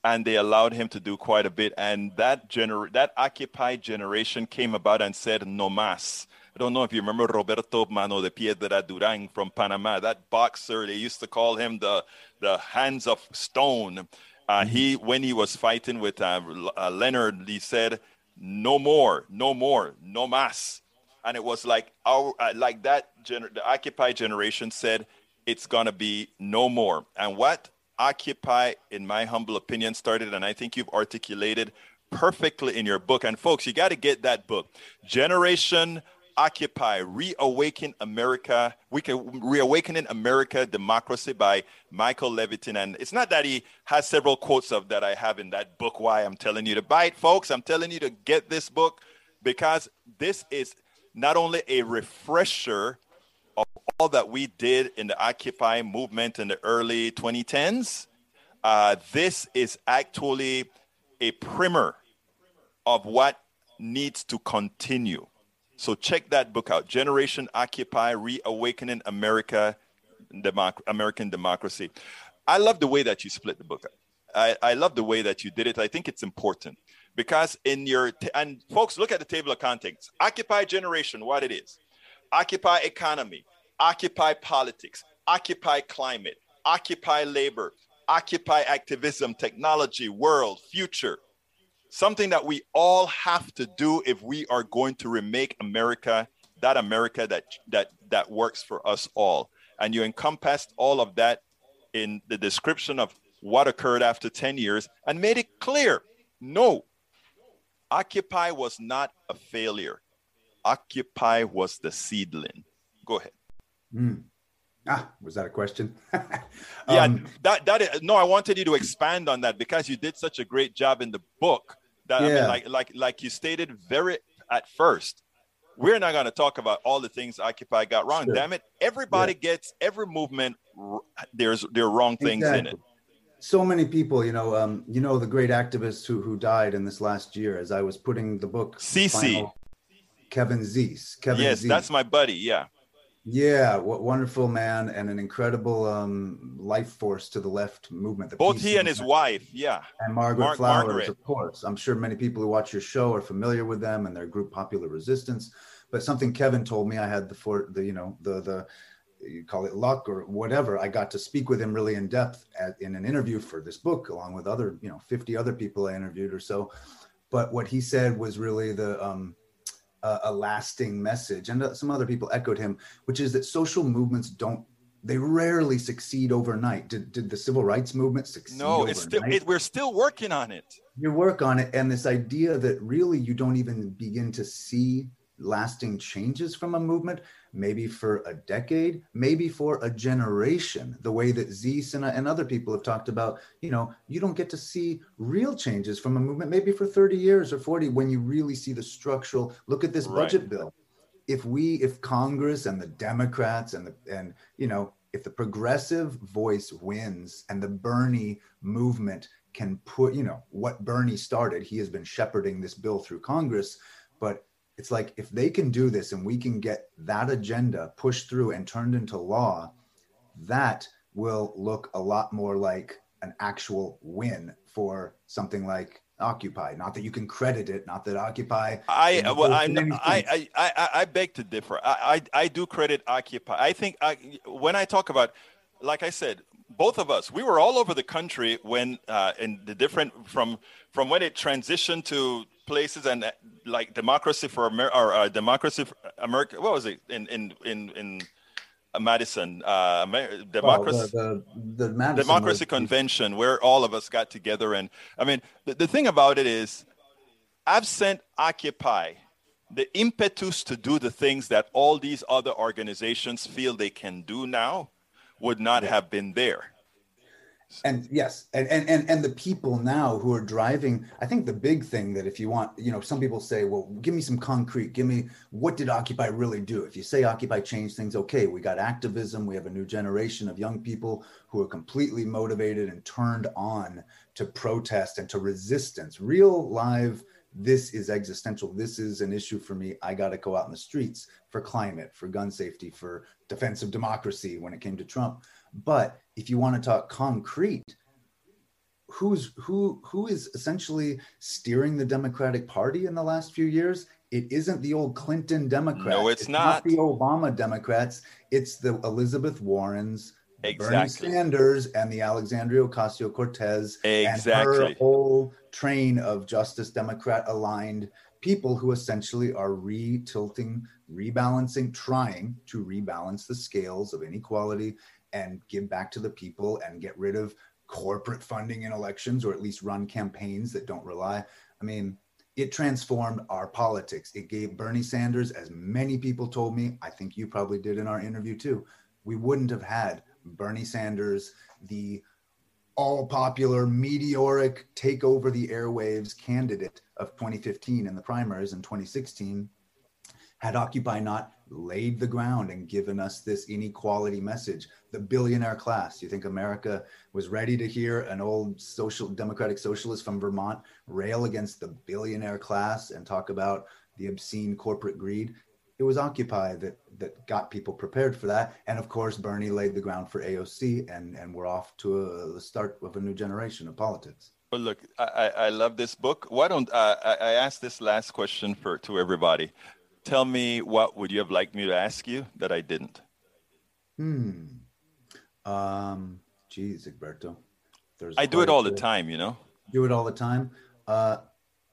and they allowed him to do quite a bit. And that gener- that Occupy generation came about and said no mas. I don't know if you remember Roberto Mano de Piedra Duran from Panama, that boxer. They used to call him the the hands of stone. Uh, he when he was fighting with uh, uh, Leonard, he said, "No more, no more, no mas." And it was like our uh, like that. Gener- the Occupy generation said, "It's gonna be no more." And what Occupy, in my humble opinion, started, and I think you've articulated perfectly in your book. And folks, you got to get that book, Generation Occupy, Reawaken America, we can Reawakening America Democracy by Michael Levitin. And it's not that he has several quotes of that I have in that book. Why I'm telling you to buy it, folks. I'm telling you to get this book because this is not only a refresher of all that we did in the Occupy movement in the early 2010s, uh, this is actually a primer of what needs to continue. So check that book out Generation Occupy Reawakening America, Democ- American Democracy. I love the way that you split the book. I, I love the way that you did it. I think it's important because in your, t- and folks, look at the table of contents Occupy Generation, what it is occupy economy, occupy politics, occupy climate, occupy labor, occupy activism, technology, world, future. Something that we all have to do if we are going to remake America, that America that that that works for us all. And you encompassed all of that in the description of what occurred after 10 years and made it clear no, Occupy was not a failure. Occupy was the seedling. Go ahead. Mm. Ah, was that a question? yeah, um, that that is, no, I wanted you to expand on that because you did such a great job in the book. That yeah. I mean, like like like you stated very at first. We're not going to talk about all the things Occupy got wrong. Sure. Damn it! Everybody yeah. gets every movement. There's there are wrong things exactly. in it. So many people, you know, um, you know the great activists who who died in this last year. As I was putting the book, CC, Kevin Zeese. Kevin yes, Zeese. that's my buddy. Yeah. Yeah, what wonderful man and an incredible um, life force to the left movement. The Both he and his wife, yeah, and Margaret Mar- Flowers, Margaret. of course. I'm sure many people who watch your show are familiar with them and their group Popular Resistance. But something Kevin told me, I had the for the you know the the you call it luck or whatever. I got to speak with him really in depth at, in an interview for this book, along with other you know 50 other people I interviewed or so. But what he said was really the um, a, a lasting message. And uh, some other people echoed him, which is that social movements don't they rarely succeed overnight. Did, did the civil rights movement succeed? No, it's still it, we're still working on it. You work on it, and this idea that really you don't even begin to see lasting changes from a movement, maybe for a decade, maybe for a generation, the way that Zeese and, uh, and other people have talked about, you know, you don't get to see real changes from a movement, maybe for 30 years or 40, when you really see the structural, look at this budget bill. If we, if Congress and the Democrats and the, and, you know, if the progressive voice wins and the Bernie movement can put, you know, what Bernie started, he has been shepherding this bill through Congress, but it's like if they can do this and we can get that agenda pushed through and turned into law, that will look a lot more like an actual win for something like Occupy. Not that you can credit it, not that Occupy. I well, I, I, I I I beg to differ. I I, I do credit Occupy. I think I, when I talk about, like I said, both of us, we were all over the country when uh, in the different from from when it transitioned to places and uh, like democracy for America or uh, democracy for America. What was it in in in in Madison, uh, democracy, well, the, the, the democracy was, convention, where all of us got together. And I mean, the, the thing about it is, absent Occupy, the impetus to do the things that all these other organizations feel they can do now would not yeah. have been there and yes and, and and and the people now who are driving i think the big thing that if you want you know some people say well give me some concrete. Give me what did occupy really do? If you say occupy changed things okay we got activism. We have a new generation of young people who are completely motivated and turned on to protest and to resistance. Real live this is existential. This is an issue for me. I got to go out in the streets for climate for gun safety for defense of democracy when it came to trump but if you want to talk concrete, who's who who is essentially steering the Democratic Party in the last few years? It isn't the old Clinton Democrats. No, it's, it's not. not. the Obama Democrats. It's the Elizabeth Warrens, exactly. Bernie Sanders, and the Alexandria Ocasio Cortez, exactly. and her whole train of Justice Democrat aligned people who essentially are re-tilting, rebalancing, trying to rebalance the scales of inequality and give back to the people and get rid of corporate funding in elections or at least run campaigns that don't rely. I mean, it transformed our politics. It gave Bernie Sanders, as many people told me, I think you probably did in our interview too, we wouldn't have had Bernie Sanders, the all popular, meteoric, take over the airwaves candidate of 2015 in the primaries in 2016, had Occupy not laid the ground and given us this inequality message. The billionaire class. You think America was ready to hear an old social democratic socialist from Vermont rail against the billionaire class and talk about the obscene corporate greed? It was Occupy that that got people prepared for that, and of course, Bernie laid the ground for AOC, and and we're off to a, the start of a new generation of politics. Well, look, I, I love this book. Why don't uh, I, I ask this last question for to everybody? Tell me what would you have liked me to ask you that I didn't? Hmm. Um. Geez, Egberto. There's I do it all the time, you know. Do it all the time. Uh,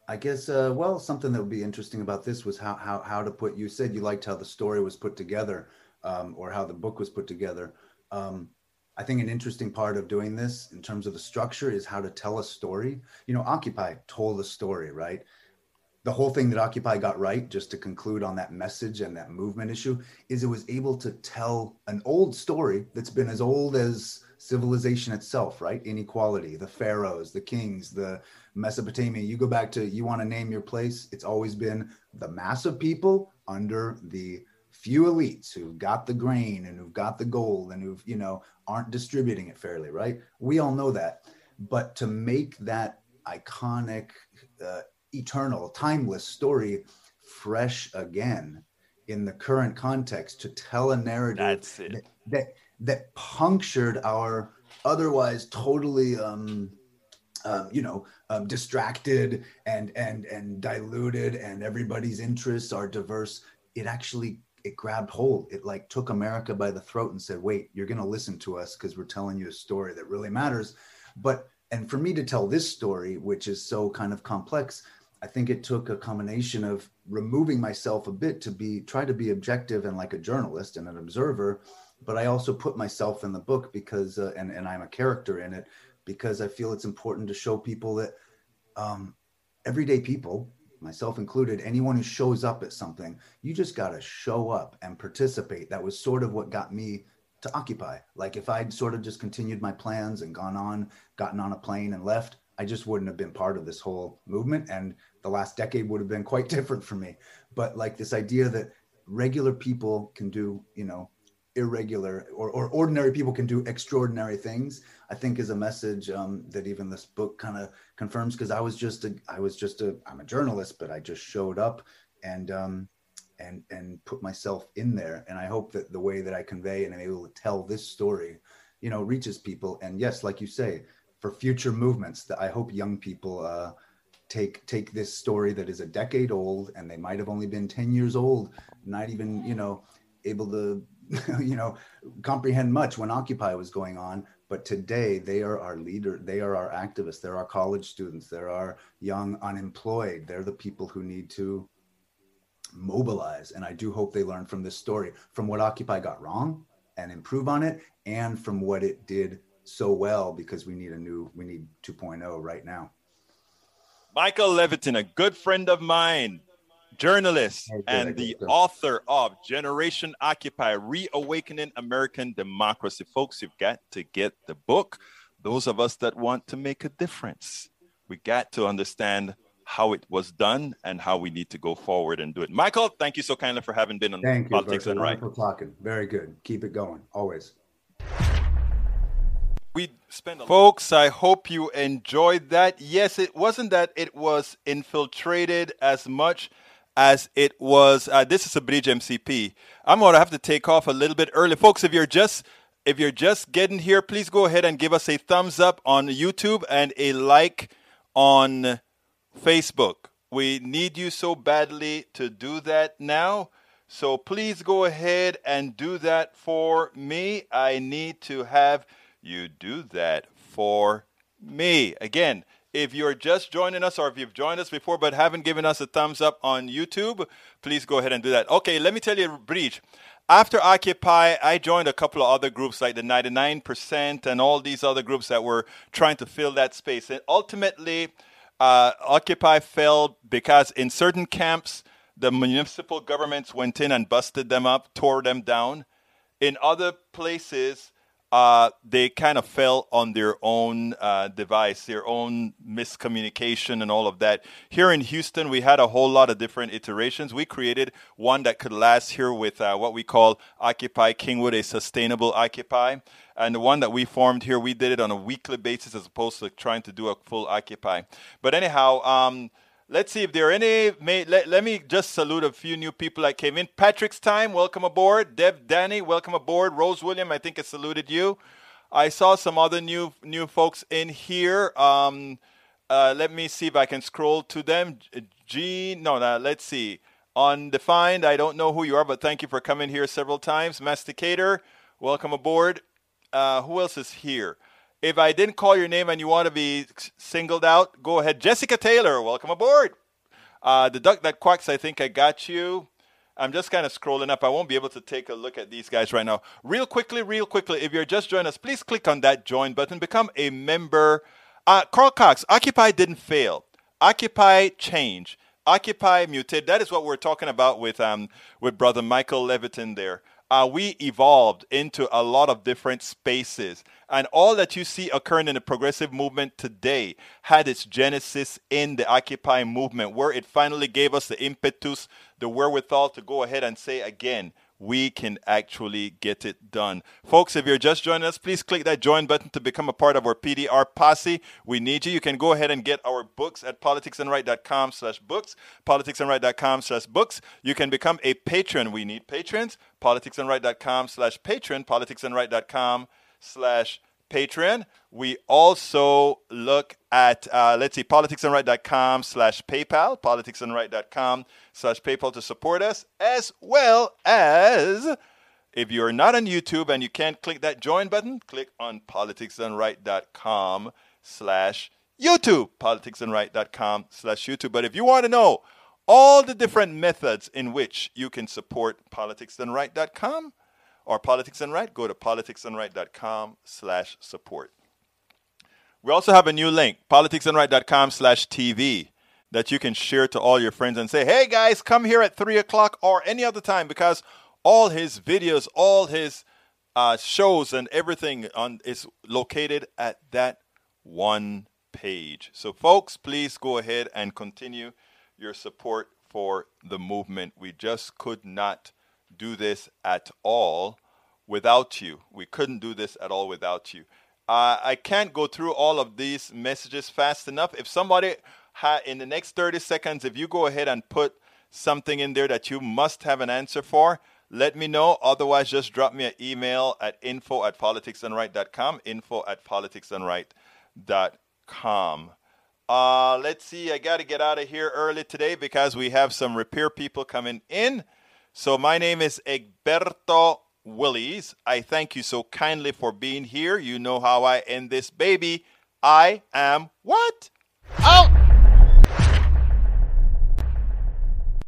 I guess. Uh, well, something that would be interesting about this was how how how to put. You said you liked how the story was put together, um, or how the book was put together. Um, I think an interesting part of doing this in terms of the structure is how to tell a story. You know, Occupy told a story, right? The whole thing that Occupy got right, just to conclude on that message and that movement issue, is it was able to tell an old story that's been as old as civilization itself, right? Inequality, the pharaohs, the kings, the Mesopotamia. You go back to, you want to name your place, it's always been the mass of people under the few elites who got the grain and who've got the gold and who've, you know, aren't distributing it fairly, right? We all know that. But to make that iconic, uh, eternal, timeless story fresh again in the current context to tell a narrative that, that, that punctured our otherwise totally um, um, you know um, distracted and and and diluted and everybody's interests are diverse. It actually it grabbed hold. It like took america by the throat and said wait you're going to listen to us because we're telling you a story that really matters. But and for me to tell this story which is so kind of complex I think it took a combination of removing myself a bit to be try to be objective and like a journalist and an observer, but I also put myself in the book because uh, and and I'm a character in it because I feel it's important to show people that um, everyday people, myself included, anyone who shows up at something, you just got to show up and participate. That was sort of what got me to occupy. Like if I'd sort of just continued my plans and gone on, gotten on a plane and left, I just wouldn't have been part of this whole movement. And the last decade would have been quite different for me. But like this idea that regular people can do, you know, irregular or, or ordinary people can do extraordinary things, I think is a message um, that even this book kind of confirms. Because I was just a, I was just a, I'm a journalist, but I just showed up and um, and and put myself in there. And I hope that the way that I convey and I'm able to tell this story, you know, reaches people. And yes, like you say, for future movements, that I hope young people. Uh, take take this story that is a decade old and they might have only been 10 years old not even you know able to you know comprehend much when occupy was going on but today they are our leader they are our activists they're our college students they're our young unemployed they're the people who need to mobilize and i do hope they learn from this story from what occupy got wrong and improve on it and from what it did so well because we need a new we need 2.0 right now michael levitin a good friend of mine journalist and the author of generation occupy reawakening american democracy folks you've got to get the book those of us that want to make a difference we got to understand how it was done and how we need to go forward and do it. Michael, thank you so kindly for having been on thank Politics you, and Right. for talking. Very good. Keep it going. Always. We spent folks, I hope you enjoyed that. Yes, it wasn't that it was infiltrated as much as it was uh, this is a bridge MCP. I'm going to have to take off a little bit early. Folks, if you're just if you're just getting here, please go ahead and give us a thumbs up on YouTube and a like on Facebook. We need you so badly to do that now. So please go ahead and do that for me. I need to have you do that for me. Again, if you're just joining us or if you've joined us before but haven't given us a thumbs up on YouTube, please go ahead and do that. Okay, let me tell you brief. After Occupy, I joined a couple of other groups like the 99% and all these other groups that were trying to fill that space. And ultimately, uh, Occupy fell because in certain camps, the municipal governments went in and busted them up, tore them down. In other places, uh, they kind of fell on their own uh, device, their own miscommunication, and all of that. Here in Houston, we had a whole lot of different iterations. We created one that could last here with uh, what we call Occupy Kingwood, a sustainable Occupy. And the one that we formed here, we did it on a weekly basis as opposed to trying to do a full Occupy. But anyhow, um, Let's see if there are any. May, let, let me just salute a few new people that came in. Patrick's time, welcome aboard. Dev Danny, welcome aboard. Rose William, I think I saluted you. I saw some other new new folks in here. Um, uh, let me see if I can scroll to them. Gene, no, no, let's see. Undefined, I don't know who you are, but thank you for coming here several times. Masticator, welcome aboard. Uh, who else is here? If I didn't call your name and you want to be singled out, go ahead. Jessica Taylor, welcome aboard. Uh, the duck that quacks, I think I got you. I'm just kind of scrolling up. I won't be able to take a look at these guys right now. Real quickly, real quickly, if you're just joining us, please click on that join button. Become a member. Uh, Carl Cox, Occupy didn't fail. Occupy change. Occupy mutate. That is what we're talking about with um with brother Michael Levitin there uh, we evolved into a lot of different spaces. And all that you see occurring in the progressive movement today had its genesis in the Occupy movement, where it finally gave us the impetus, the wherewithal to go ahead and say again, we can actually get it done. Folks, if you're just joining us, please click that join button to become a part of our PDR posse. We need you. You can go ahead and get our books at politicsdoneright.com slash books, politicsdoneright.com slash books. You can become a patron. We need patrons. politicsdoneright.com slash patron, politicsdoneright.com slash Patreon. We also look at, uh, let's see, politicsdoneright.com slash PayPal, politicsdoneright.com slash PayPal to support us, as well as if you're not on YouTube and you can't click that join button, click on politicsdoneright.com slash YouTube, politicsdoneright.com slash YouTube. But if you want to know all the different methods in which you can support politicsdoneright.com, or Politics Done Right, go to politicsdoneright.com slash support. We also have a new link, politicsdoneright.com slash TV, that you can share to all your friends and say, hey guys, come here at 3 o'clock or any other time because all his videos, all his uh, shows and everything on is located at that one page. So folks, please go ahead and continue your support for the movement. We just could not do this at all without you. We couldn't do this at all without you. Uh, I can't go through all of these messages fast enough. If somebody ha- in the next 30 seconds, if you go ahead and put something in there that you must have an answer for, let me know. Otherwise, just drop me an email at info at politicsdoneright.com, info at politicsdoneright.com. Uh, let's see, I got to get out of here early today because we have some repair people coming in. So my name is Egberto Willies. I thank you so kindly for being here. You know how I end this baby. I am what? Out!